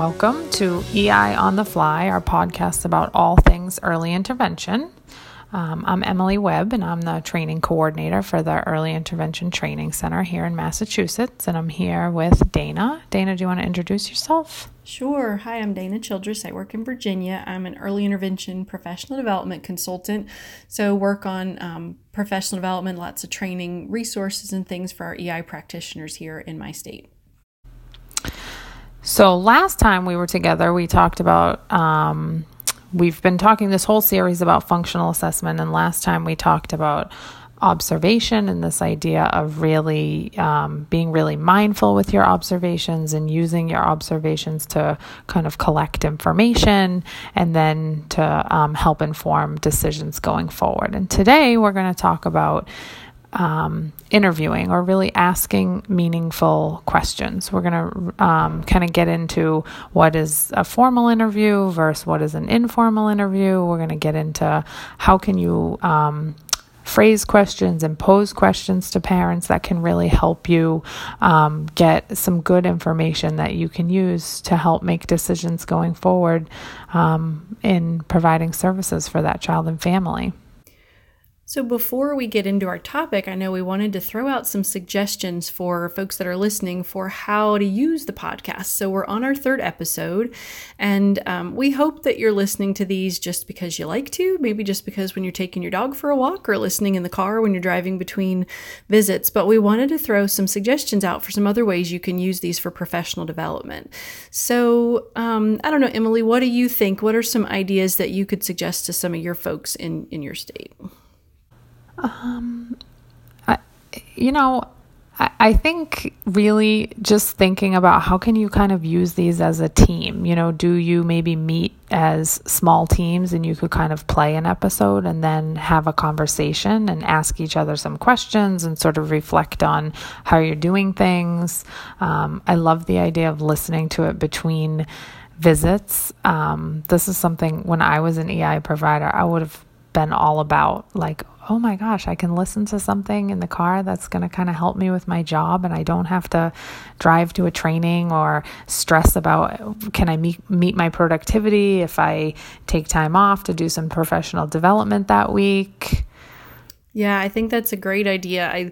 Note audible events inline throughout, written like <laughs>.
Welcome to EI on the Fly, our podcast about all things early intervention. Um, I'm Emily Webb, and I'm the training coordinator for the Early Intervention Training Center here in Massachusetts. And I'm here with Dana. Dana, do you want to introduce yourself? Sure. Hi, I'm Dana Childress. I work in Virginia. I'm an early intervention professional development consultant. So, work on um, professional development, lots of training resources and things for our EI practitioners here in my state. So, last time we were together, we talked about. Um, we've been talking this whole series about functional assessment, and last time we talked about observation and this idea of really um, being really mindful with your observations and using your observations to kind of collect information and then to um, help inform decisions going forward. And today we're going to talk about um, interviewing or really asking meaningful questions. We're going to um, kind of get into what is a formal interview versus what is an informal interview. We're going to get into how can you um, phrase questions and pose questions to parents that can really help you um, get some good information that you can use to help make decisions going forward um, in providing services for that child and family. So, before we get into our topic, I know we wanted to throw out some suggestions for folks that are listening for how to use the podcast. So, we're on our third episode, and um, we hope that you're listening to these just because you like to, maybe just because when you're taking your dog for a walk or listening in the car when you're driving between visits. But we wanted to throw some suggestions out for some other ways you can use these for professional development. So, um, I don't know, Emily, what do you think? What are some ideas that you could suggest to some of your folks in, in your state? Um, I, you know, I, I think really just thinking about how can you kind of use these as a team. You know, do you maybe meet as small teams and you could kind of play an episode and then have a conversation and ask each other some questions and sort of reflect on how you're doing things. Um, I love the idea of listening to it between visits. Um, this is something when I was an EI provider, I would have been all about like oh my gosh, I can listen to something in the car that's going to kind of help me with my job and I don't have to drive to a training or stress about can I meet, meet my productivity if I take time off to do some professional development that week. Yeah, I think that's a great idea. I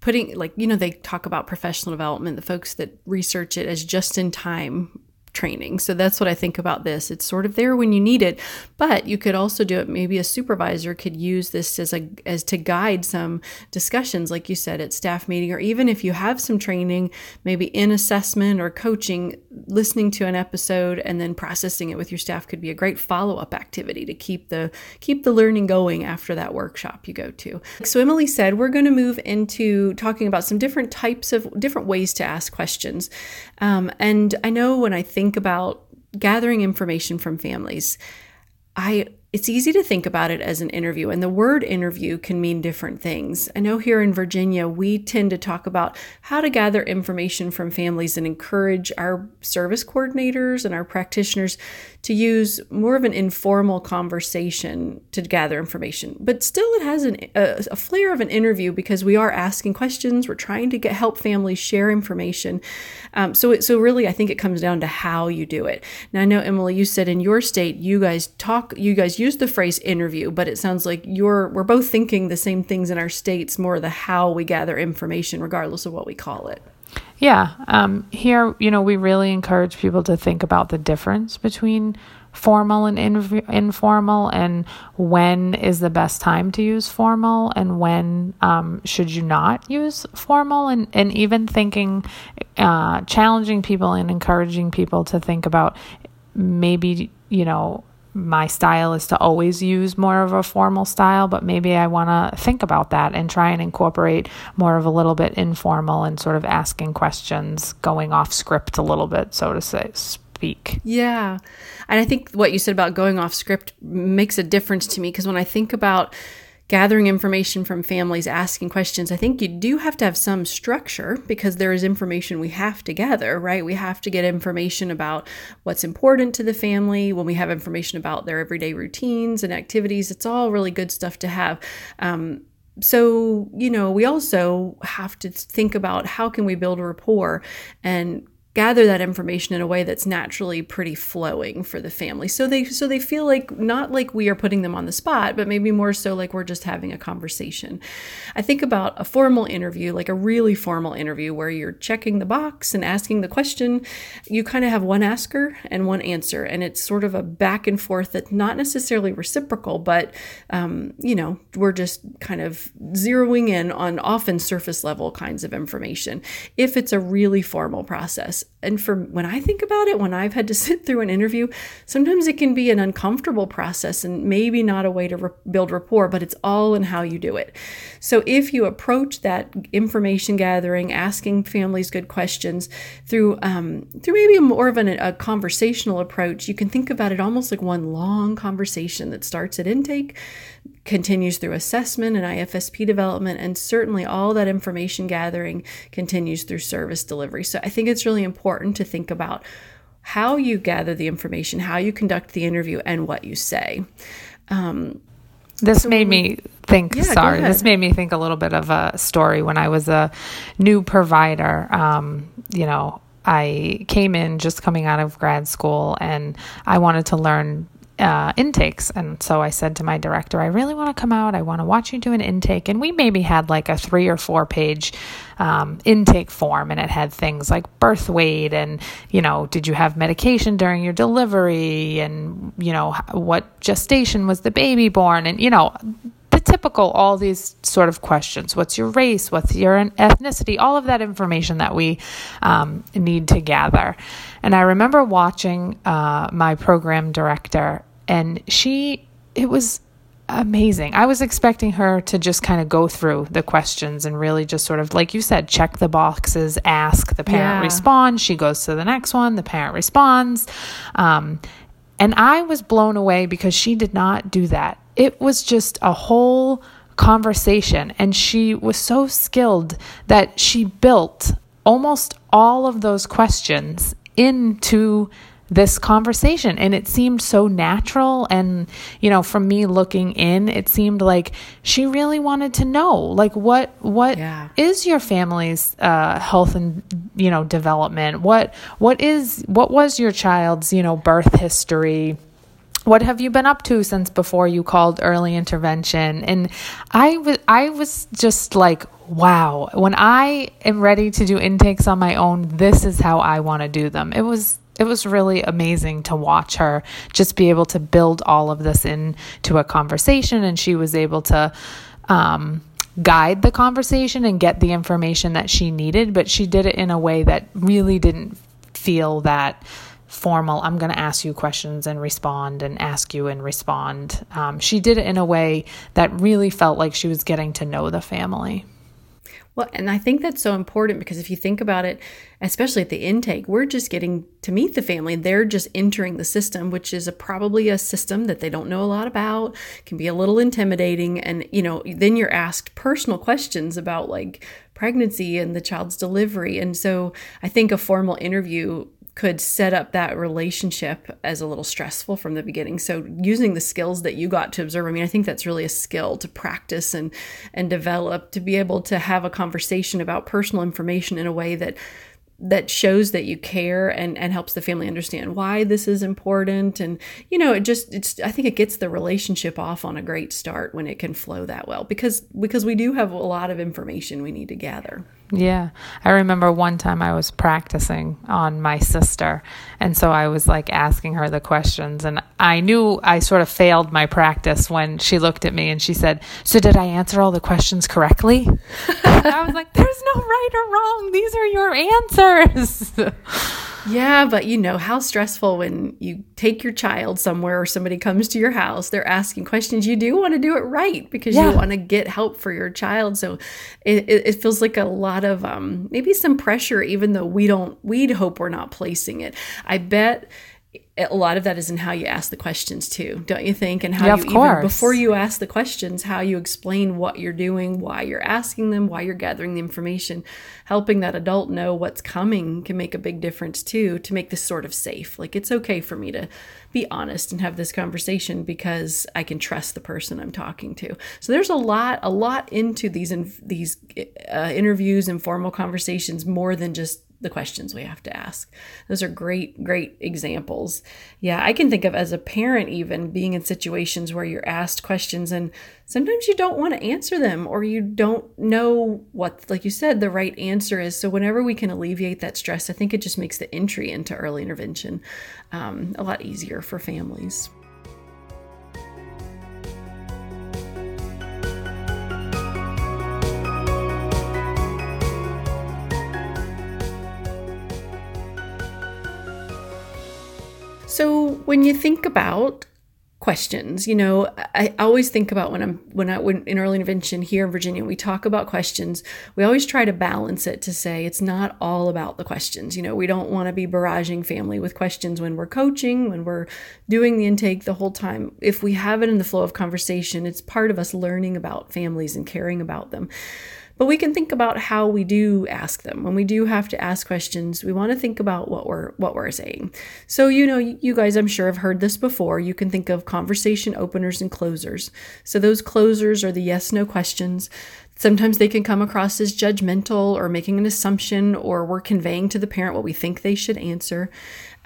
putting like you know they talk about professional development the folks that research it as just in time training. So that's what I think about this. It's sort of there when you need it, but you could also do it. Maybe a supervisor could use this as a as to guide some discussions, like you said at staff meeting, or even if you have some training, maybe in assessment or coaching, listening to an episode and then processing it with your staff could be a great follow up activity to keep the keep the learning going after that workshop you go to. So Emily said we're going to move into talking about some different types of different ways to ask questions, um, and I know when I think think about gathering information from families, I it's easy to think about it as an interview, and the word interview can mean different things. I know here in Virginia, we tend to talk about how to gather information from families and encourage our service coordinators and our practitioners to use more of an informal conversation to gather information. But still, it has an, a, a flair of an interview because we are asking questions, we're trying to get help families share information. Um, so, it, so really, I think it comes down to how you do it. Now, I know Emily, you said in your state, you guys talk, you guys use the phrase interview, but it sounds like you're we're both thinking the same things in our states, more the how we gather information, regardless of what we call it. Yeah. Um, here, you know, we really encourage people to think about the difference between formal and inv- informal and when is the best time to use formal and when um, should you not use formal and, and even thinking uh, challenging people and encouraging people to think about maybe you know my style is to always use more of a formal style, but maybe I want to think about that and try and incorporate more of a little bit informal and sort of asking questions, going off script a little bit, so to say. Speak. Yeah. And I think what you said about going off script makes a difference to me because when I think about gathering information from families, asking questions, I think you do have to have some structure because there is information we have to gather, right? We have to get information about what's important to the family. When we have information about their everyday routines and activities, it's all really good stuff to have. Um, so, you know, we also have to think about how can we build a rapport and gather that information in a way that's naturally pretty flowing for the family. So they so they feel like not like we are putting them on the spot, but maybe more so like we're just having a conversation. I think about a formal interview, like a really formal interview where you're checking the box and asking the question. You kind of have one asker and one answer, and it's sort of a back and forth that's not necessarily reciprocal, but um, you know, we're just kind of zeroing in on often surface level kinds of information if it's a really formal process and for when I think about it, when I've had to <laughs> sit through an interview, sometimes it can be an uncomfortable process and maybe not a way to re- build rapport, but it's all in how you do it. So if you approach that information gathering, asking families good questions through um, through maybe more of an, a conversational approach, you can think about it almost like one long conversation that starts at intake continues through assessment and IFSP development, and certainly all that information gathering continues through service delivery. So I think it's really important to think about how you gather the information, how you conduct the interview, and what you say. Um, this so made me think, yeah, sorry, this made me think a little bit of a story when I was a new provider. Um, you know, I came in just coming out of grad school and I wanted to learn uh, intakes. And so I said to my director, I really want to come out. I want to watch you do an intake. And we maybe had like a three or four page um, intake form, and it had things like birth weight and, you know, did you have medication during your delivery? And, you know, what gestation was the baby born? And, you know, the typical, all these sort of questions. What's your race? What's your ethnicity? All of that information that we um, need to gather. And I remember watching uh, my program director and she it was amazing. I was expecting her to just kind of go through the questions and really just sort of, like you said, check the boxes, ask, the parent yeah. responds. She goes to the next one, the parent responds. Um, and I was blown away because she did not do that. It was just a whole conversation. And she was so skilled that she built almost all of those questions into this conversation and it seemed so natural. And you know from me looking in it seemed like she really wanted to know like what what yeah. is your family's uh, health and you know development? What what is what was your child's you know birth history? What have you been up to since before you called early intervention? And i was i was just like wow. When i am ready to do intakes on my own this is how i want to do them. It was it was really amazing to watch her just be able to build all of this into a conversation and she was able to um, guide the conversation and get the information that she needed but she did it in a way that really didn't feel that formal i'm going to ask you questions and respond and ask you and respond. Um, she did it in a way that really felt like she was getting to know the family well, and I think that's so important because if you think about it, especially at the intake, we're just getting to meet the family. They're just entering the system, which is a, probably a system that they don't know a lot about, can be a little intimidating. And, you know, then you're asked personal questions about like pregnancy and the child's delivery. And so I think a formal interview could set up that relationship as a little stressful from the beginning. So using the skills that you got to observe, I mean, I think that's really a skill to practice and and develop to be able to have a conversation about personal information in a way that that shows that you care and and helps the family understand why this is important and you know it just it's i think it gets the relationship off on a great start when it can flow that well because because we do have a lot of information we need to gather yeah. I remember one time I was practicing on my sister. And so I was like asking her the questions. And I knew I sort of failed my practice when she looked at me and she said, So did I answer all the questions correctly? <laughs> I was like, There's no right or wrong. These are your answers. <laughs> Yeah, but you know how stressful when you take your child somewhere or somebody comes to your house, they're asking questions. You do want to do it right because yeah. you want to get help for your child. So it, it, feels like a lot of um, maybe some pressure, even though we don't, we'd hope we're not placing it. I bet a lot of that is in how you ask the questions too, don't you think? And how yeah, you even before you ask the questions, how you explain what you're doing, why you're asking them, why you're gathering the information, helping that adult know what's coming can make a big difference too to make this sort of safe. Like it's okay for me to be honest and have this conversation because I can trust the person I'm talking to. So there's a lot, a lot into these in, these uh, interviews and formal conversations more than just the questions we have to ask. Those are great, great examples. Yeah, I can think of as a parent, even being in situations where you're asked questions and sometimes you don't want to answer them or you don't know what, like you said, the right answer is. So, whenever we can alleviate that stress, I think it just makes the entry into early intervention um, a lot easier for families. So when you think about questions, you know, I always think about when I'm when I when in early intervention here in Virginia, we talk about questions. We always try to balance it to say it's not all about the questions. You know, we don't want to be barraging family with questions when we're coaching, when we're doing the intake the whole time. If we have it in the flow of conversation, it's part of us learning about families and caring about them. But we can think about how we do ask them. When we do have to ask questions, we want to think about what we're what we're saying. So you know, you guys I'm sure have heard this before. You can think of conversation openers and closers. So those closers are the yes no questions. Sometimes they can come across as judgmental or making an assumption, or we're conveying to the parent what we think they should answer,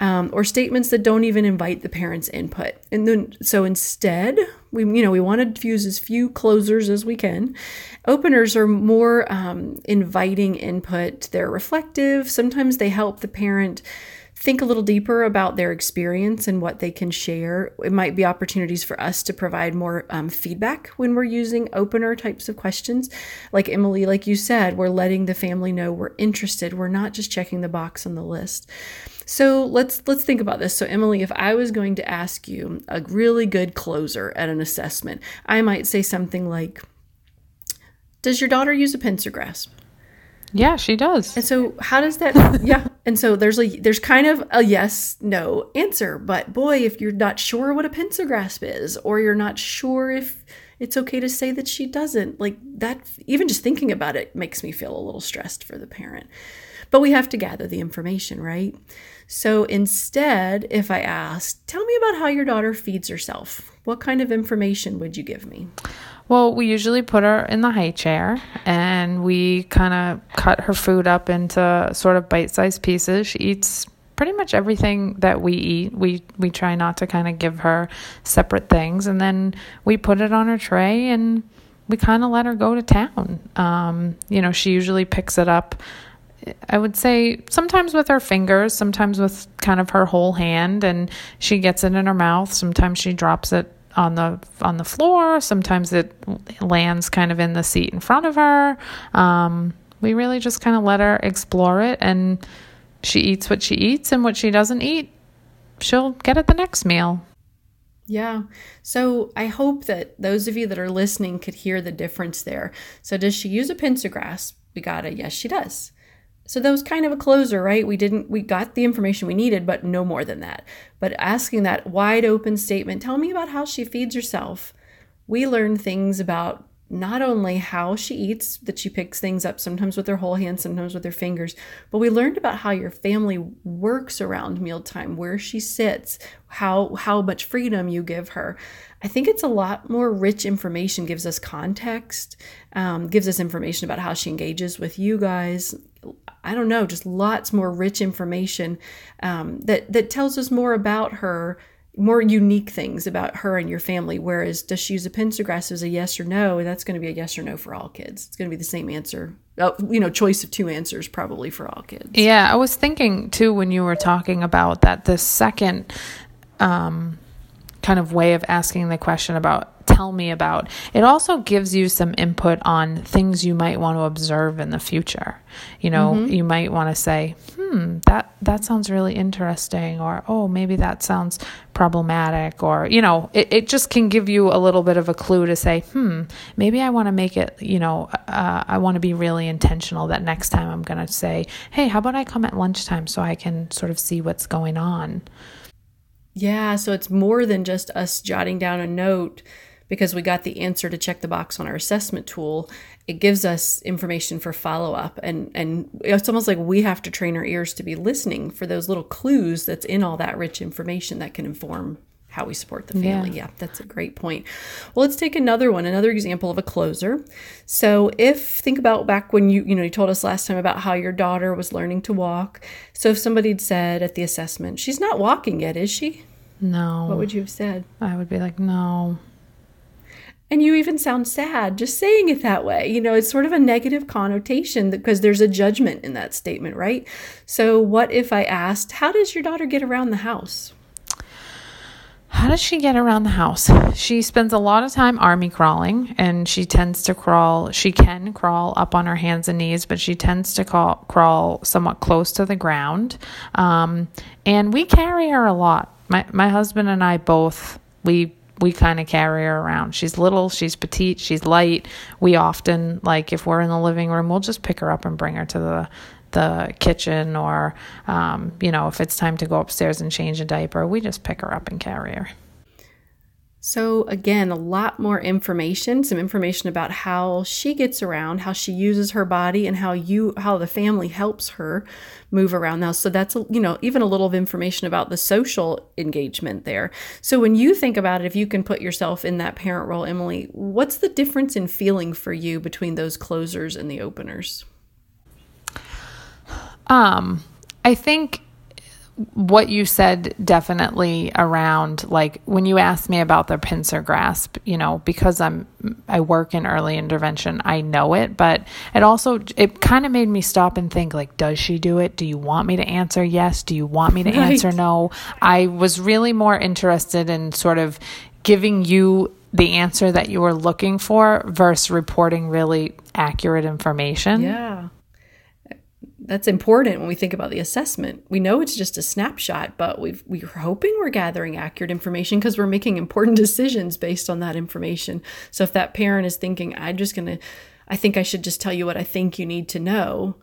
um, or statements that don't even invite the parent's input. And then, so instead, we you know we want to use as few closers as we can. Openers are more um, inviting input. They're reflective. Sometimes they help the parent think a little deeper about their experience and what they can share. It might be opportunities for us to provide more um, feedback when we're using opener types of questions. Like Emily, like you said, we're letting the family know we're interested. We're not just checking the box on the list. So let's let's think about this. So Emily, if I was going to ask you a really good closer at an assessment, I might say something like, "Does your daughter use a pincer grasp?" Yeah, she does. And so how does that <laughs> yeah. And so there's like there's kind of a yes no answer, but boy, if you're not sure what a pincer grasp is or you're not sure if it's okay to say that she doesn't, like that even just thinking about it makes me feel a little stressed for the parent. But we have to gather the information, right? So instead, if I ask, tell me about how your daughter feeds herself. What kind of information would you give me? Well, we usually put her in the high chair and we kind of cut her food up into sort of bite sized pieces. She eats pretty much everything that we eat. We we try not to kind of give her separate things, and then we put it on her tray and we kind of let her go to town. Um, you know, she usually picks it up. I would say sometimes with her fingers, sometimes with kind of her whole hand, and she gets it in her mouth. Sometimes she drops it on the on the floor. Sometimes it lands kind of in the seat in front of her. Um, we really just kind of let her explore it, and she eats what she eats, and what she doesn't eat, she'll get at the next meal. Yeah. So I hope that those of you that are listening could hear the difference there. So does she use a pincer grasp? We got a yes, she does. So that was kind of a closer, right? We didn't we got the information we needed, but no more than that. But asking that wide open statement, tell me about how she feeds herself. We learn things about not only how she eats, that she picks things up sometimes with her whole hand, sometimes with her fingers, but we learned about how your family works around mealtime, where she sits, how how much freedom you give her. I think it's a lot more rich information, gives us context, um, gives us information about how she engages with you guys. I don't know, just lots more rich information um, that that tells us more about her more unique things about her and your family. Whereas, does she use a pincer grasp as a yes or no? That's going to be a yes or no for all kids. It's going to be the same answer. Oh, you know, choice of two answers probably for all kids. Yeah, I was thinking too when you were talking about that. The second um, kind of way of asking the question about tell me about. It also gives you some input on things you might want to observe in the future. You know, mm-hmm. you might want to say, "Hmm, that that sounds really interesting," or "Oh, maybe that sounds problematic," or you know, it it just can give you a little bit of a clue to say, "Hmm, maybe I want to make it." You know, uh, I want to be really intentional that next time I'm going to say, "Hey, how about I come at lunchtime so I can sort of see what's going on." Yeah, so it's more than just us jotting down a note because we got the answer to check the box on our assessment tool. It gives us information for follow-up and and it's almost like we have to train our ears to be listening for those little clues that's in all that rich information that can inform how we support the family. Yeah. yeah. that's a great point. Well, let's take another one, another example of a closer. So, if think about back when you, you know, you told us last time about how your daughter was learning to walk. So, if somebody had said at the assessment, she's not walking yet, is she? No. What would you have said? I would be like, no. And you even sound sad just saying it that way. You know, it's sort of a negative connotation because there's a judgment in that statement, right? So, what if I asked, How does your daughter get around the house? How does she get around the house? She spends a lot of time army crawling and she tends to crawl. She can crawl up on her hands and knees, but she tends to crawl, crawl somewhat close to the ground. Um, and we carry her a lot. My, my husband and I both, we we kind of carry her around. She's little, she's petite, she's light. We often like if we're in the living room, we'll just pick her up and bring her to the the kitchen or, um, you know, if it's time to go upstairs and change a diaper, we just pick her up and carry her. So, again, a lot more information, some information about how she gets around, how she uses her body, and how you, how the family helps her move around now. So, that's, you know, even a little of information about the social engagement there. So, when you think about it, if you can put yourself in that parent role, Emily, what's the difference in feeling for you between those closers and the openers? Um, I think what you said definitely around like when you asked me about the pincer grasp you know because i'm i work in early intervention i know it but it also it kind of made me stop and think like does she do it? Do you want me to answer yes? Do you want me to right. answer no? I was really more interested in sort of giving you the answer that you were looking for versus reporting really accurate information. Yeah that's important when we think about the assessment. We know it's just a snapshot, but we've, we're hoping we're gathering accurate information because we're making important <laughs> decisions based on that information. So if that parent is thinking, I'm just going to, I think I should just tell you what I think you need to know,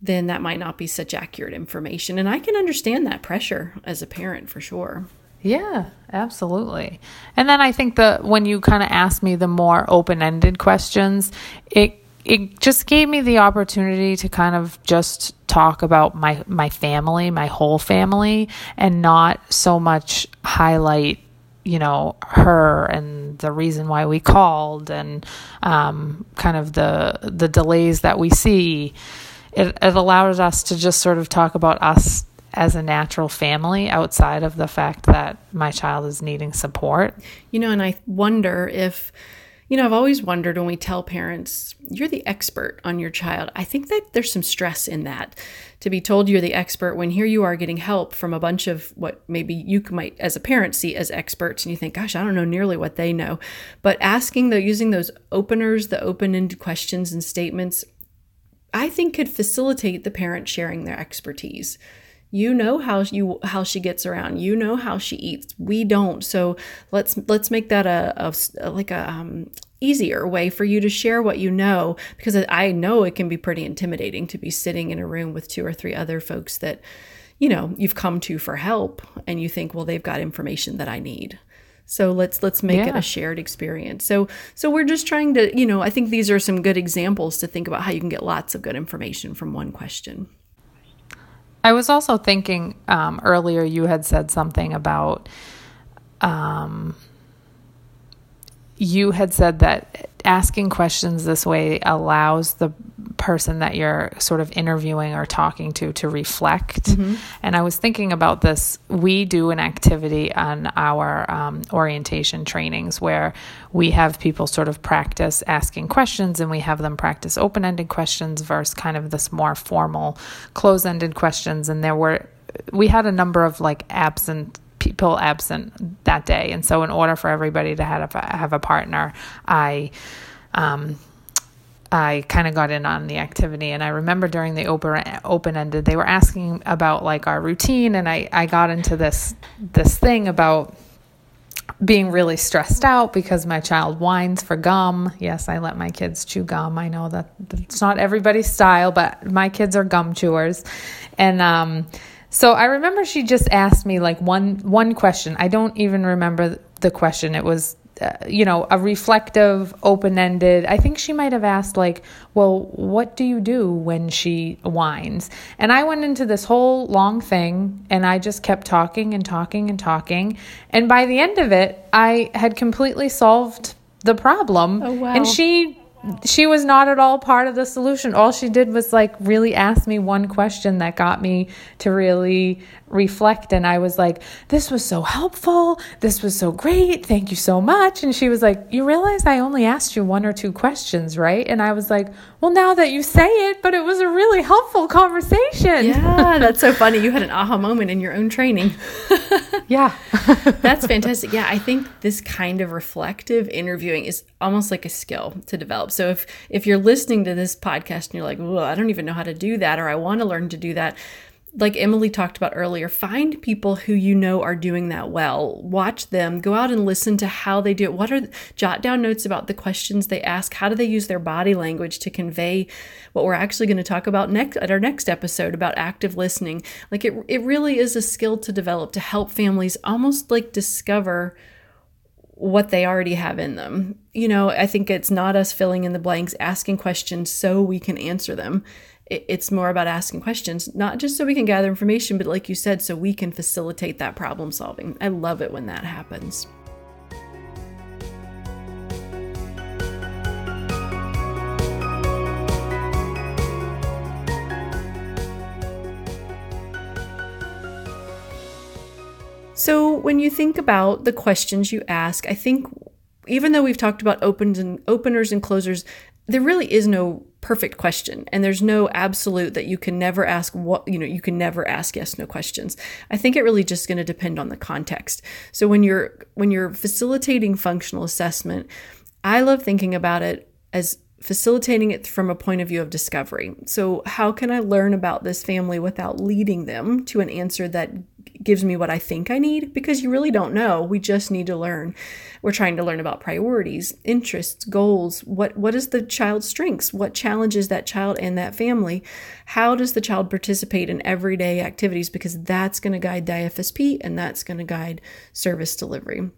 then that might not be such accurate information. And I can understand that pressure as a parent for sure. Yeah, absolutely. And then I think the when you kind of ask me the more open-ended questions, it it just gave me the opportunity to kind of just talk about my my family, my whole family, and not so much highlight you know her and the reason why we called and um, kind of the the delays that we see. It, it allowed us to just sort of talk about us as a natural family outside of the fact that my child is needing support. You know, and I wonder if you know, I've always wondered when we tell parents, you're the expert on your child. I think that there's some stress in that to be told you're the expert when here you are getting help from a bunch of what maybe you might, as a parent, see as experts. And you think, gosh, I don't know nearly what they know. But asking, the using those openers, the open ended questions and statements, I think could facilitate the parent sharing their expertise you know how you how she gets around. You know how she eats. We don't. So let's let's make that a, a like a um, easier way for you to share what you know because i know it can be pretty intimidating to be sitting in a room with two or three other folks that you know you've come to for help and you think well they've got information that i need. So let's let's make yeah. it a shared experience. So so we're just trying to you know i think these are some good examples to think about how you can get lots of good information from one question I was also thinking um, earlier, you had said something about, um, you had said that asking questions this way allows the person that you're sort of interviewing or talking to to reflect. Mm-hmm. And I was thinking about this. We do an activity on our um, orientation trainings where we have people sort of practice asking questions and we have them practice open ended questions versus kind of this more formal close ended questions. And there were, we had a number of like absent people absent that day. And so, in order for everybody to have a, have a partner, I um, I kind of got in on the activity. And I remember during the open open ended, they were asking about like our routine, and I I got into this this thing about being really stressed out because my child whines for gum. Yes, I let my kids chew gum. I know that it's not everybody's style, but my kids are gum chewers, and um. So I remember she just asked me like one one question. I don't even remember the question. It was uh, you know, a reflective, open ended. I think she might have asked, like, well, what do you do when she whines? And I went into this whole long thing and I just kept talking and talking and talking. And by the end of it, I had completely solved the problem. Oh, wow. And she she was not at all part of the solution. All she did was like really ask me one question that got me to really reflect. And I was like, This was so helpful. This was so great. Thank you so much. And she was like, You realize I only asked you one or two questions, right? And I was like, Well, now that you say it, but it was a really helpful conversation. Yeah, <laughs> that's so funny. You had an aha moment in your own training. <laughs> yeah. <laughs> that's fantastic. Yeah, I think this kind of reflective interviewing is almost like a skill to develop. So if if you're listening to this podcast and you're like, well, I don't even know how to do that, or I want to learn to do that, like Emily talked about earlier, find people who you know are doing that well. Watch them, go out and listen to how they do it. What are jot down notes about the questions they ask? How do they use their body language to convey what we're actually going to talk about next at our next episode about active listening? Like it it really is a skill to develop to help families almost like discover what they already have in them. You know, I think it's not us filling in the blanks, asking questions so we can answer them. It's more about asking questions, not just so we can gather information, but like you said, so we can facilitate that problem solving. I love it when that happens. So, when you think about the questions you ask, I think even though we've talked about opens and openers and closers, there really is no perfect question. And there's no absolute that you can never ask what you know you can never ask yes no questions. I think it really just going to depend on the context. So when you're when you're facilitating functional assessment i love thinking about it as facilitating it from a point of view of discovery. So how can i learn about this family without leading them to an answer that gives me what I think I need because you really don't know. We just need to learn. We're trying to learn about priorities, interests, goals. What what is the child's strengths? What challenges that child and that family? How does the child participate in everyday activities because that's going to guide the IFSP and that's going to guide service delivery.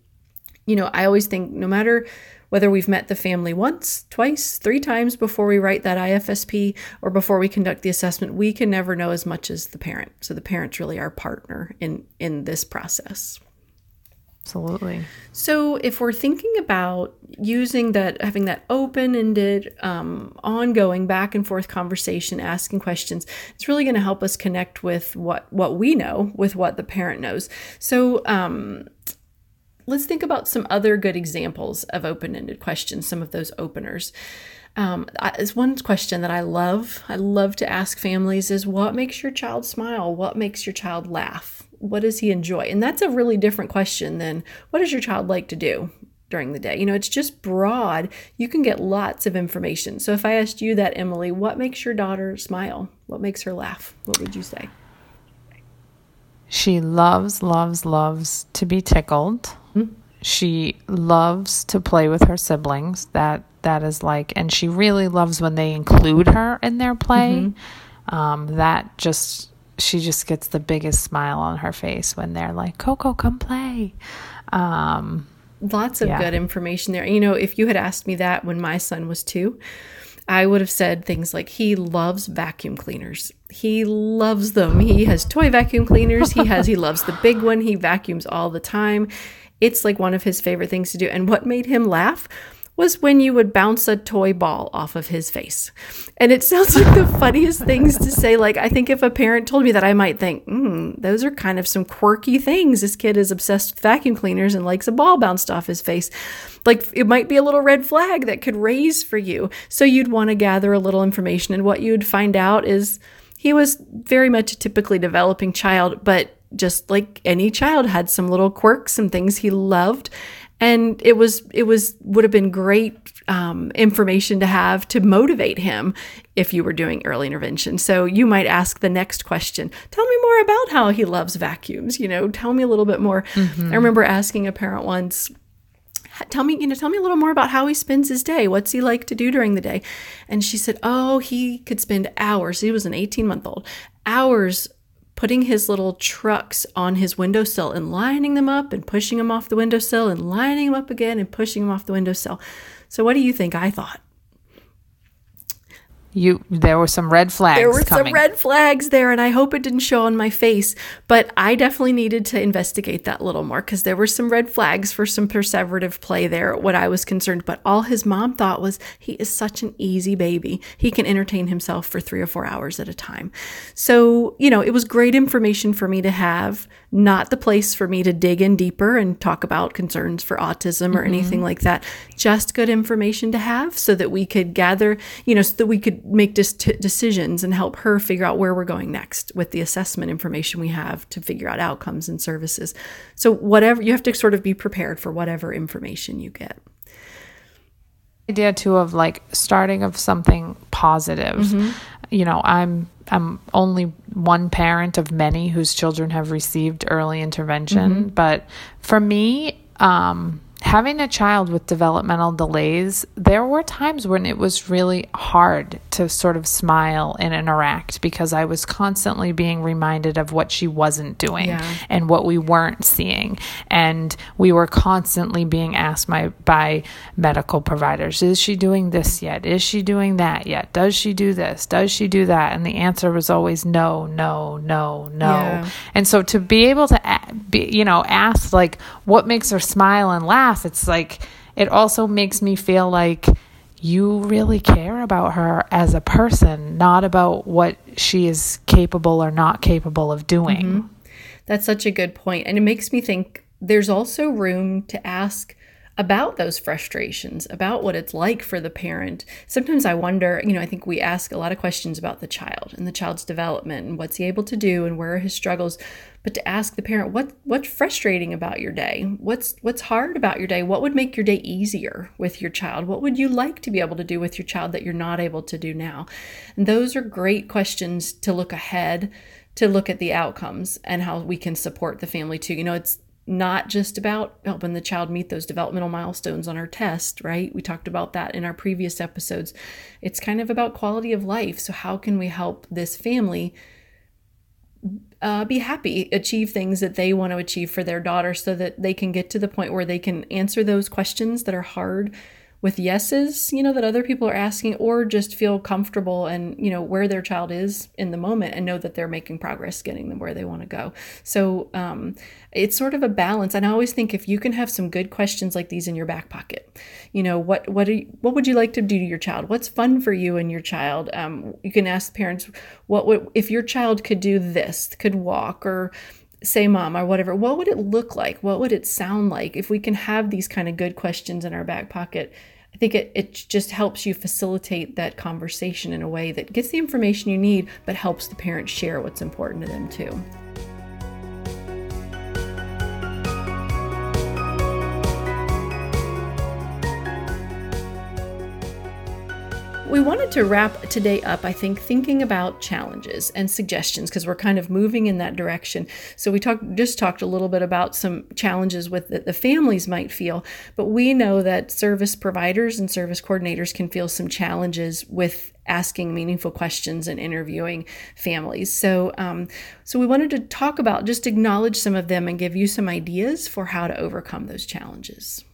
You know, I always think no matter whether we've met the family once, twice, three times before we write that IFSP or before we conduct the assessment, we can never know as much as the parent. So the parent's really our partner in in this process. Absolutely. So, if we're thinking about using that, having that open ended, um, ongoing back and forth conversation, asking questions, it's really going to help us connect with what, what we know with what the parent knows. So, um, let's think about some other good examples of open ended questions, some of those openers. Um, is one question that I love. I love to ask families is what makes your child smile? What makes your child laugh? What does he enjoy? And that's a really different question than what does your child like to do during the day? You know, it's just broad. You can get lots of information. So if I asked you that, Emily, what makes your daughter smile? What makes her laugh? What would you say? She loves, loves, loves to be tickled. She loves to play with her siblings. That that is like, and she really loves when they include her in their play. Mm-hmm. Um, that just she just gets the biggest smile on her face when they're like, "Coco, come play." Um, Lots of yeah. good information there. You know, if you had asked me that when my son was two, I would have said things like he loves vacuum cleaners. He loves them. He has toy vacuum cleaners. He has he loves the big one. He vacuums all the time. It's like one of his favorite things to do. And what made him laugh was when you would bounce a toy ball off of his face. And it sounds like the <laughs> funniest things to say. Like, I think if a parent told me that, I might think, hmm, those are kind of some quirky things. This kid is obsessed with vacuum cleaners and likes a ball bounced off his face. Like, it might be a little red flag that could raise for you. So you'd want to gather a little information. And what you'd find out is he was very much a typically developing child, but just like any child had some little quirks, some things he loved. And it was it was would have been great um, information to have to motivate him if you were doing early intervention. So you might ask the next question tell me more about how he loves vacuums you know tell me a little bit more. Mm-hmm. i remember asking a parent once tell me you know tell me a little more about how he spends his day. What's he like to do during the day? And she said oh he could spend hours. He was an 18 month old. Hours putting his little trucks on his windowsill and lining them up and pushing them off the windowsill and lining them up again and pushing them off the windowsill. So, what do you think I thought? You there were some red flags. There were coming. some red flags there, and I hope it didn't show on my face. But I definitely needed to investigate that a little more because there were some red flags for some perseverative play there. What I was concerned, but all his mom thought was he is such an easy baby. He can entertain himself for three or four hours at a time. So you know, it was great information for me to have. Not the place for me to dig in deeper and talk about concerns for autism or mm-hmm. anything like that. Just good information to have so that we could gather, you know, so that we could make dis- decisions and help her figure out where we're going next with the assessment information we have to figure out outcomes and services. So, whatever you have to sort of be prepared for whatever information you get. Idea too of like starting of something positive. Mm-hmm. You know, I'm I'm only one parent of many whose children have received early intervention, mm-hmm. but for me, um, having a child with developmental delays, there were times when it was really hard to sort of smile and interact because I was constantly being reminded of what she wasn't doing yeah. and what we weren't seeing. And we were constantly being asked by, by medical providers, is she doing this yet? Is she doing that yet? Does she do this? Does she do that? And the answer was always no, no, no, no. Yeah. And so to be able to, be, you know, ask like what makes her smile and laugh It's like, it also makes me feel like you really care about her as a person, not about what she is capable or not capable of doing. Mm-hmm. That's such a good point. And it makes me think there's also room to ask about those frustrations, about what it's like for the parent. Sometimes I wonder, you know, I think we ask a lot of questions about the child and the child's development and what's he able to do and where are his struggles. But to ask the parent, what what's frustrating about your day? What's what's hard about your day? What would make your day easier with your child? What would you like to be able to do with your child that you're not able to do now? And those are great questions to look ahead to look at the outcomes and how we can support the family too. You know, it's not just about helping the child meet those developmental milestones on our test, right? We talked about that in our previous episodes. It's kind of about quality of life. So, how can we help this family uh, be happy, achieve things that they want to achieve for their daughter so that they can get to the point where they can answer those questions that are hard with yeses, you know, that other people are asking, or just feel comfortable and, you know, where their child is in the moment and know that they're making progress getting them where they want to go. So um, it's sort of a balance. And I always think if you can have some good questions like these in your back pocket, you know, what what you, what would you like to do to your child? What's fun for you and your child? Um, you can ask parents, what would if your child could do this, could walk or say mom or whatever what would it look like? What would it sound like? If we can have these kind of good questions in our back pocket i think it, it just helps you facilitate that conversation in a way that gets the information you need but helps the parents share what's important to them too we wanted to wrap today up, I think, thinking about challenges and suggestions because we're kind of moving in that direction. So we talked just talked a little bit about some challenges with that the families might feel, but we know that service providers and service coordinators can feel some challenges with asking meaningful questions and interviewing families. So, um, so we wanted to talk about just acknowledge some of them and give you some ideas for how to overcome those challenges.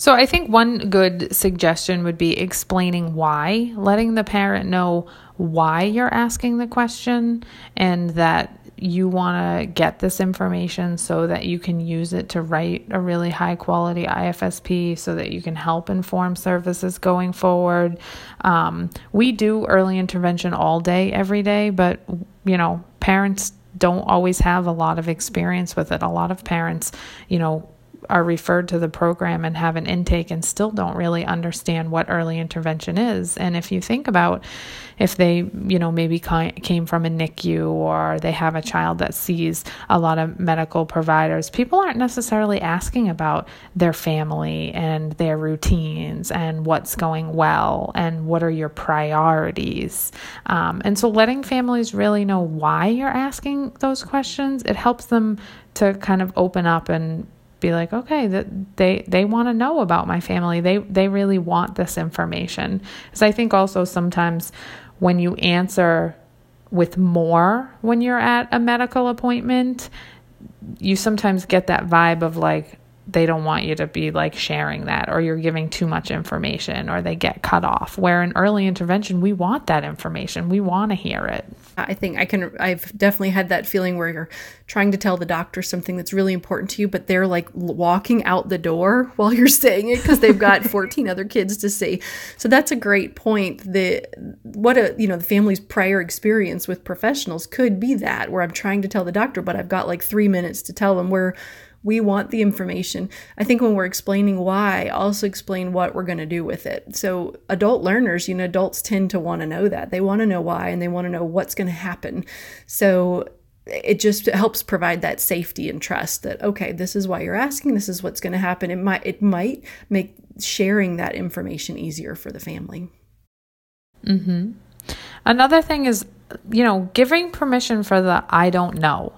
So I think one good suggestion would be explaining why, letting the parent know why you're asking the question and that you want to get this information so that you can use it to write a really high quality IFSP so that you can help inform services going forward. Um, we do early intervention all day, every day, but you know, parents don't always have a lot of experience with it. A lot of parents, you know, are referred to the program and have an intake and still don't really understand what early intervention is. And if you think about if they, you know, maybe came from a NICU or they have a child that sees a lot of medical providers, people aren't necessarily asking about their family and their routines and what's going well and what are your priorities. Um, and so letting families really know why you're asking those questions, it helps them to kind of open up and be like, okay, that they they want to know about my family. They they really want this information. Because I think also sometimes when you answer with more when you're at a medical appointment, you sometimes get that vibe of like, they don't want you to be like sharing that or you're giving too much information or they get cut off where in early intervention we want that information we want to hear it i think i can i've definitely had that feeling where you're trying to tell the doctor something that's really important to you but they're like walking out the door <laughs> while you're saying it because they've got <laughs> 14 other kids to see. So that's a great point. The what a you know the family's prior experience with professionals could be that where i'm trying to tell the doctor but i've got like three minutes to tell them where we want the information. I think when we're explaining why, also explain what we're going to do with it. So, adult learners, you know, adults tend to want to know that. They want to know why and they want to know what's going to happen. So, it just helps provide that safety and trust that okay, this is why you're asking, this is what's going to happen. It might it might make sharing that information easier for the family. Mhm. Another thing is, you know, giving permission for the I don't know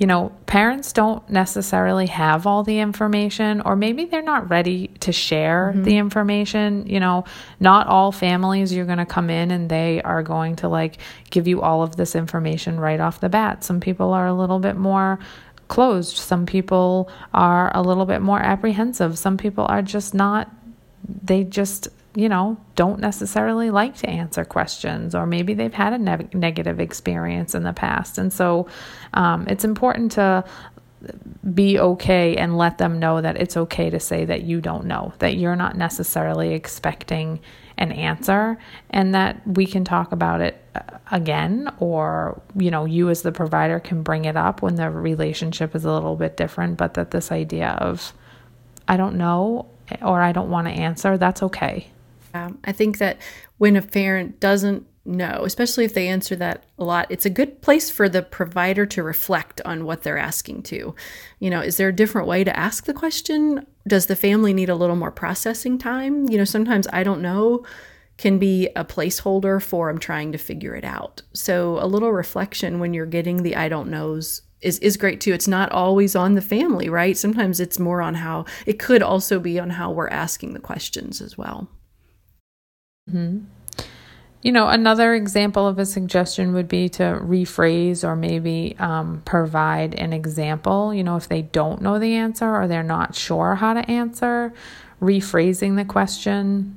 you know, parents don't necessarily have all the information, or maybe they're not ready to share mm-hmm. the information. You know, not all families you're going to come in and they are going to like give you all of this information right off the bat. Some people are a little bit more closed, some people are a little bit more apprehensive, some people are just not, they just you know, don't necessarily like to answer questions, or maybe they've had a ne- negative experience in the past. And so um, it's important to be okay and let them know that it's okay to say that you don't know, that you're not necessarily expecting an answer, and that we can talk about it uh, again, or, you know, you as the provider can bring it up when the relationship is a little bit different, but that this idea of, I don't know, or I don't want to answer, that's okay. Um, I think that when a parent doesn't know, especially if they answer that a lot, it's a good place for the provider to reflect on what they're asking to. You know, is there a different way to ask the question? Does the family need a little more processing time? You know, sometimes I don't know can be a placeholder for I'm trying to figure it out. So a little reflection when you're getting the I don't knows is is great too. It's not always on the family, right? Sometimes it's more on how it could also be on how we're asking the questions as well. Mm-hmm. You know, another example of a suggestion would be to rephrase or maybe um, provide an example. You know, if they don't know the answer or they're not sure how to answer, rephrasing the question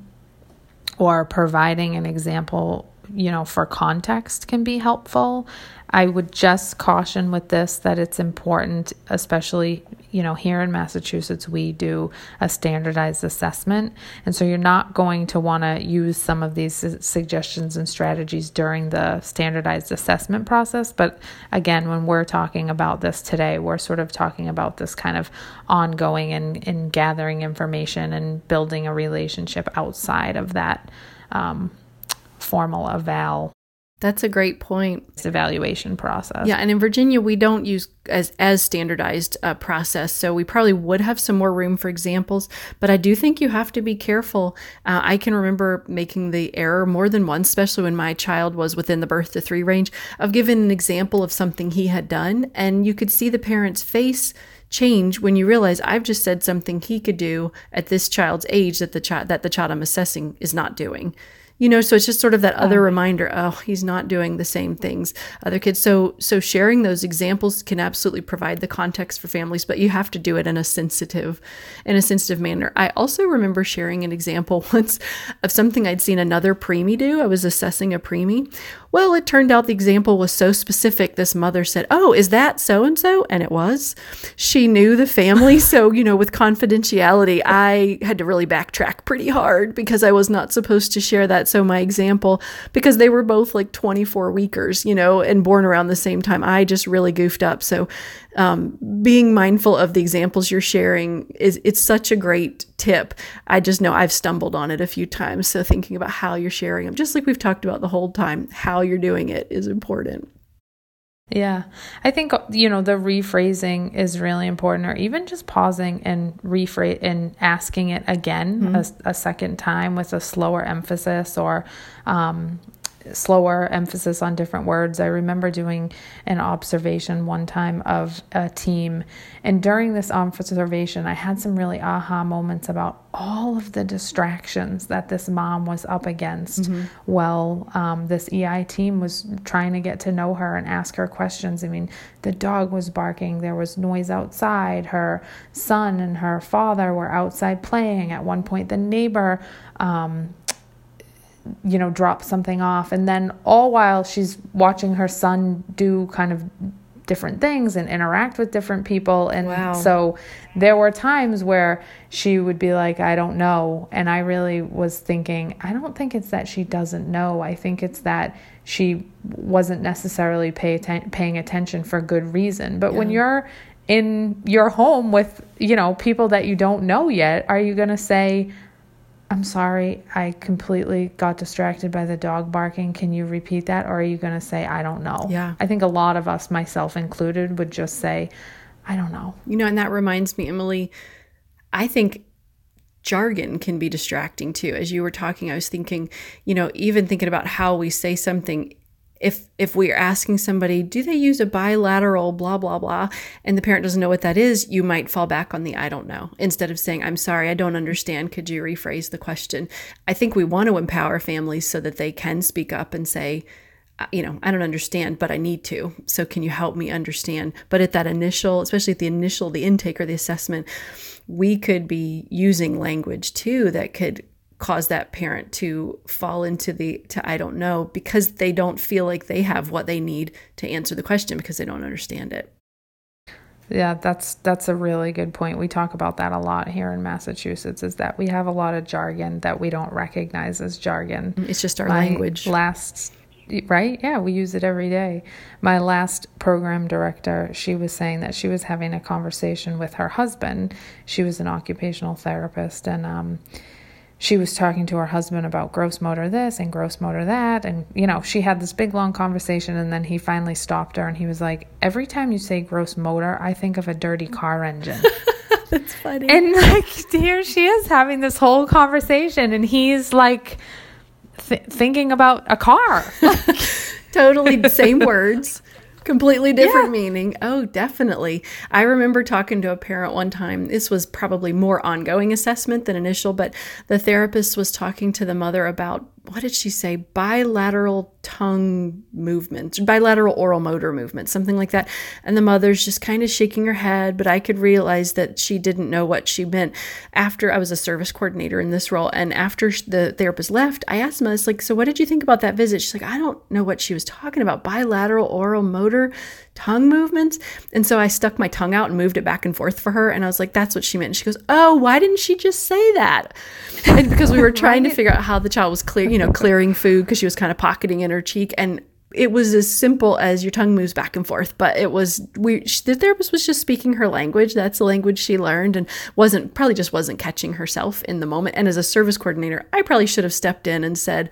or providing an example, you know, for context can be helpful. I would just caution with this that it's important, especially, you know, here in Massachusetts, we do a standardized assessment. And so you're not going to want to use some of these suggestions and strategies during the standardized assessment process. But again, when we're talking about this today, we're sort of talking about this kind of ongoing and, and gathering information and building a relationship outside of that um, formal eval that's a great point. It's evaluation process. Yeah, and in Virginia we don't use as as standardized uh, process, so we probably would have some more room for examples. But I do think you have to be careful. Uh, I can remember making the error more than once, especially when my child was within the birth to three range, of giving an example of something he had done, and you could see the parent's face change when you realize I've just said something he could do at this child's age that the child that the child I'm assessing is not doing you know so it's just sort of that other reminder oh he's not doing the same things. Other kids so so sharing those examples can absolutely provide the context for families but you have to do it in a sensitive in a sensitive manner. I also remember sharing an example <laughs> once of something i'd seen another preemie do. I was assessing a preemie well, it turned out the example was so specific. This mother said, Oh, is that so and so? And it was. She knew the family. So, you know, with confidentiality, I had to really backtrack pretty hard because I was not supposed to share that. So, my example, because they were both like 24 weekers, you know, and born around the same time, I just really goofed up. So, um, being mindful of the examples you're sharing is it's such a great tip. I just know I've stumbled on it a few times. So thinking about how you're sharing them, just like we've talked about the whole time, how you're doing it is important. Yeah. I think you know the rephrasing is really important or even just pausing and rephrase and asking it again mm-hmm. a, a, second time with a slower emphasis or um, slower emphasis on different words. I remember doing an observation one time of a team, and during this observation, I had some really aha moments about all of the distractions that this mom was up against. Mm-hmm. Well, um, this EI team was trying to get to know her and ask her questions. I mean, the dog was barking, there was noise outside, her son and her father were outside playing. At one point, the neighbor. Um, you know, drop something off. And then all while she's watching her son do kind of different things and interact with different people. And wow. so there were times where she would be like, I don't know. And I really was thinking, I don't think it's that she doesn't know. I think it's that she wasn't necessarily pay atten- paying attention for good reason. But yeah. when you're in your home with, you know, people that you don't know yet, are you going to say, I'm sorry, I completely got distracted by the dog barking. Can you repeat that? Or are you going to say, I don't know? Yeah. I think a lot of us, myself included, would just say, I don't know. You know, and that reminds me, Emily, I think jargon can be distracting too. As you were talking, I was thinking, you know, even thinking about how we say something if if we are asking somebody do they use a bilateral blah blah blah? and the parent doesn't know what that is you might fall back on the i don't know instead of saying i'm sorry i don't understand. Could you rephrase the question? I think we want to empower families so that they can speak up and say uh, you know i don't understand but i need to. So can you help me understand? But at that initial especially at the initial the intake or the assessment we could be using language too that could cause that parent to fall into the to I don't know because they don't feel like they have what they need to answer the question because they don't understand it. Yeah, that's that's a really good point. We talk about that a lot here in Massachusetts is that we have a lot of jargon that we don't recognize as jargon. It's just our My language. Last right? Yeah, we use it every day. My last program director, she was saying that she was having a conversation with her husband. She was an occupational therapist and um she was talking to her husband about gross motor this and gross motor that. And, you know, she had this big long conversation. And then he finally stopped her and he was like, Every time you say gross motor, I think of a dirty car engine. <laughs> That's funny. And, like, here she is having this whole conversation. And he's like, th- thinking about a car. <laughs> totally the same <laughs> words completely different yeah. meaning. Oh, definitely. I remember talking to a parent one time. This was probably more ongoing assessment than initial, but the therapist was talking to the mother about what did she say? Bilateral tongue movements, bilateral oral motor movements, something like that. And the mother's just kind of shaking her head, but I could realize that she didn't know what she meant. After I was a service coordinator in this role, and after the therapist left, I asked was like, So what did you think about that visit? She's like, I don't know what she was talking about. Bilateral oral motor tongue movements. And so I stuck my tongue out and moved it back and forth for her. And I was like, that's what she meant. And she goes, oh, why didn't she just say that? And because we were <laughs> trying right. to figure out how the child was clear, you know, clearing food because she was kind of pocketing in her cheek. And it was as simple as your tongue moves back and forth but it was we the therapist was just speaking her language that's the language she learned and wasn't probably just wasn't catching herself in the moment and as a service coordinator i probably should have stepped in and said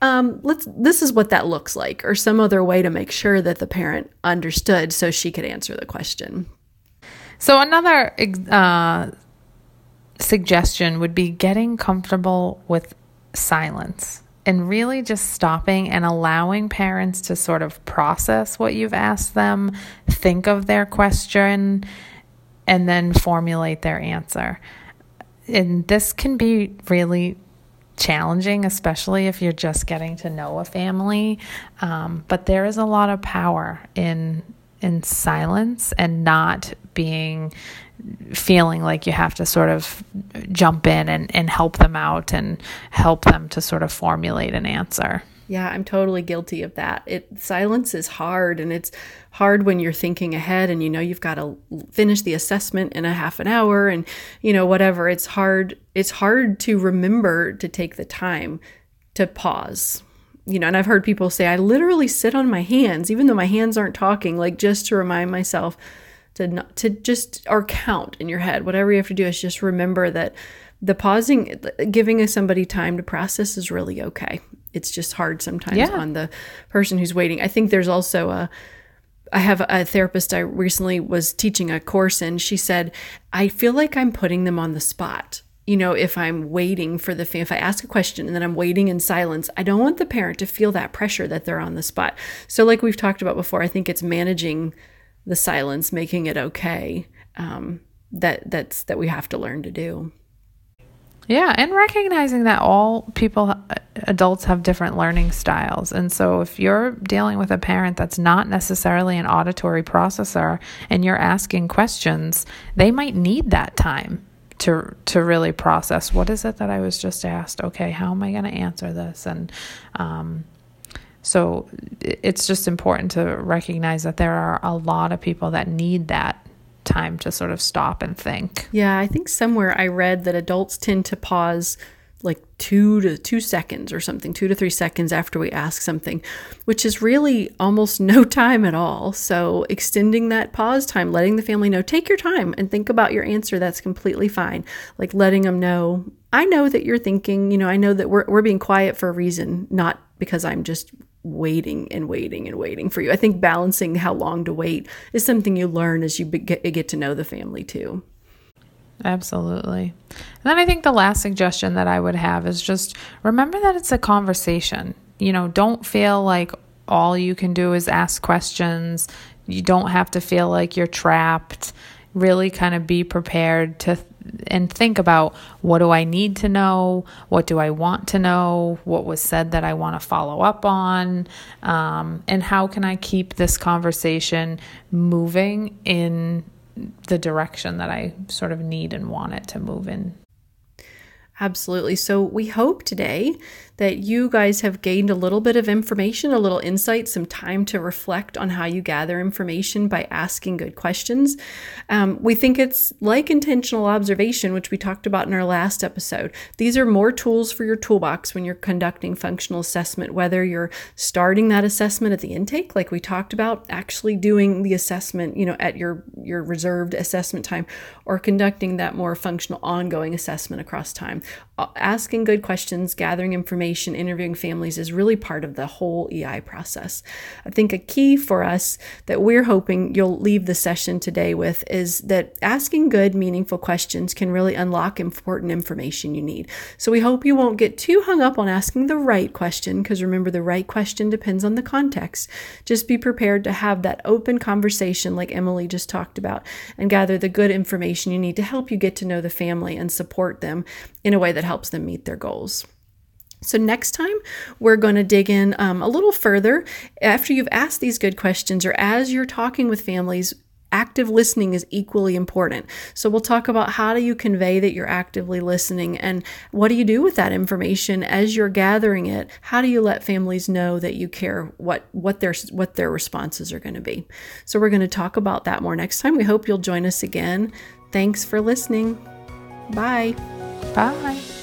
um, let's this is what that looks like or some other way to make sure that the parent understood so she could answer the question. So another uh, suggestion would be getting comfortable with silence and really just stopping and allowing parents to sort of process what you've asked them think of their question and then formulate their answer. And this can be really challenging, especially if you're just getting to know a family. Um, but there is a lot of power in in silence and not being feeling like you have to sort of jump in and, and help them out and help them to sort of formulate an answer. Yeah, I'm totally guilty of that. It silence is hard and it's hard when you're thinking ahead and you know you've got to finish the assessment in a half an hour and you know whatever. It's hard it's hard to remember to take the time to pause. You know, and I've heard people say I literally sit on my hands even though my hands aren't talking like just to remind myself to not to just or count in your head. Whatever you have to do is just remember that the pausing giving somebody time to process is really okay it's just hard sometimes yeah. on the person who's waiting. I think there's also a I have a therapist I recently was teaching a course and she said, I feel like I'm putting them on the spot. you know, if I'm waiting for the if I ask a question and then I'm waiting in silence, I don't want the parent to feel that pressure that they're on the spot. So, like we've talked about before, I think it's managing the silence, making it okay. Um, that that's that we have to learn to do. Yeah, and recognizing that all people, adults, have different learning styles. And so, if you're dealing with a parent that's not necessarily an auditory processor and you're asking questions, they might need that time to to really process what is it that I was just asked. Okay, how am I going to answer this? And um, so it's just important to recognize that there are a lot of people that need that time to sort of stop and think. Yeah, I think somewhere I read that adults tend to pause like two to two seconds or something, two to three seconds after we ask something, which is really almost <laughs> no time at all. So, extending that pause time, letting the family know, take your time and think about your answer, that's completely fine. Like letting them know, I know that you're thinking, you know, I know that we're, we're being quiet for a reason, not because I'm just waiting and waiting and waiting for you. I think balancing how long to wait is something you learn as you get, get to know the family too. Absolutely. And then I think the last suggestion that I would have is just remember that it's a conversation. You know, don't feel like all you can do is ask questions. You don't have to feel like you're trapped. Really kind of be prepared to and think about what do I need to know? What do I want to know? What was said that I want to follow up on? Um, and how can I keep this conversation moving in the direction that I sort of need and want it to move in. Absolutely. So, we hope today that you guys have gained a little bit of information, a little insight, some time to reflect on how you gather information by asking good questions. Um, we think it's like intentional observation, which we talked about in our last episode. These are more tools for your toolbox when you're conducting functional assessment, whether you're starting that assessment at the intake, like we talked about, actually doing the assessment, you know, at your, your reserved assessment time, or conducting that more functional ongoing assessment across time. Asking good questions, gathering information information, interviewing families is really part of the whole EI process. I think a key for us that we're hoping you'll leave the session today with is that asking good, meaningful questions can really unlock important information you need. So we hope you won't get too hung up on asking the right question, because remember, the right question depends on the context. Just be prepared to have that open conversation, like Emily just talked about, and gather the good information you need to help you get to know the family and support them in a way that helps them meet their goals. So, next time we're going to dig in um, a little further. After you've asked these good questions, or as you're talking with families, active listening is equally important. So, we'll talk about how do you convey that you're actively listening and what do you do with that information as you're gathering it? How do you let families know that you care what, what, their, what their responses are going to be? So, we're going to talk about that more next time. We hope you'll join us again. Thanks for listening. Bye. Bye.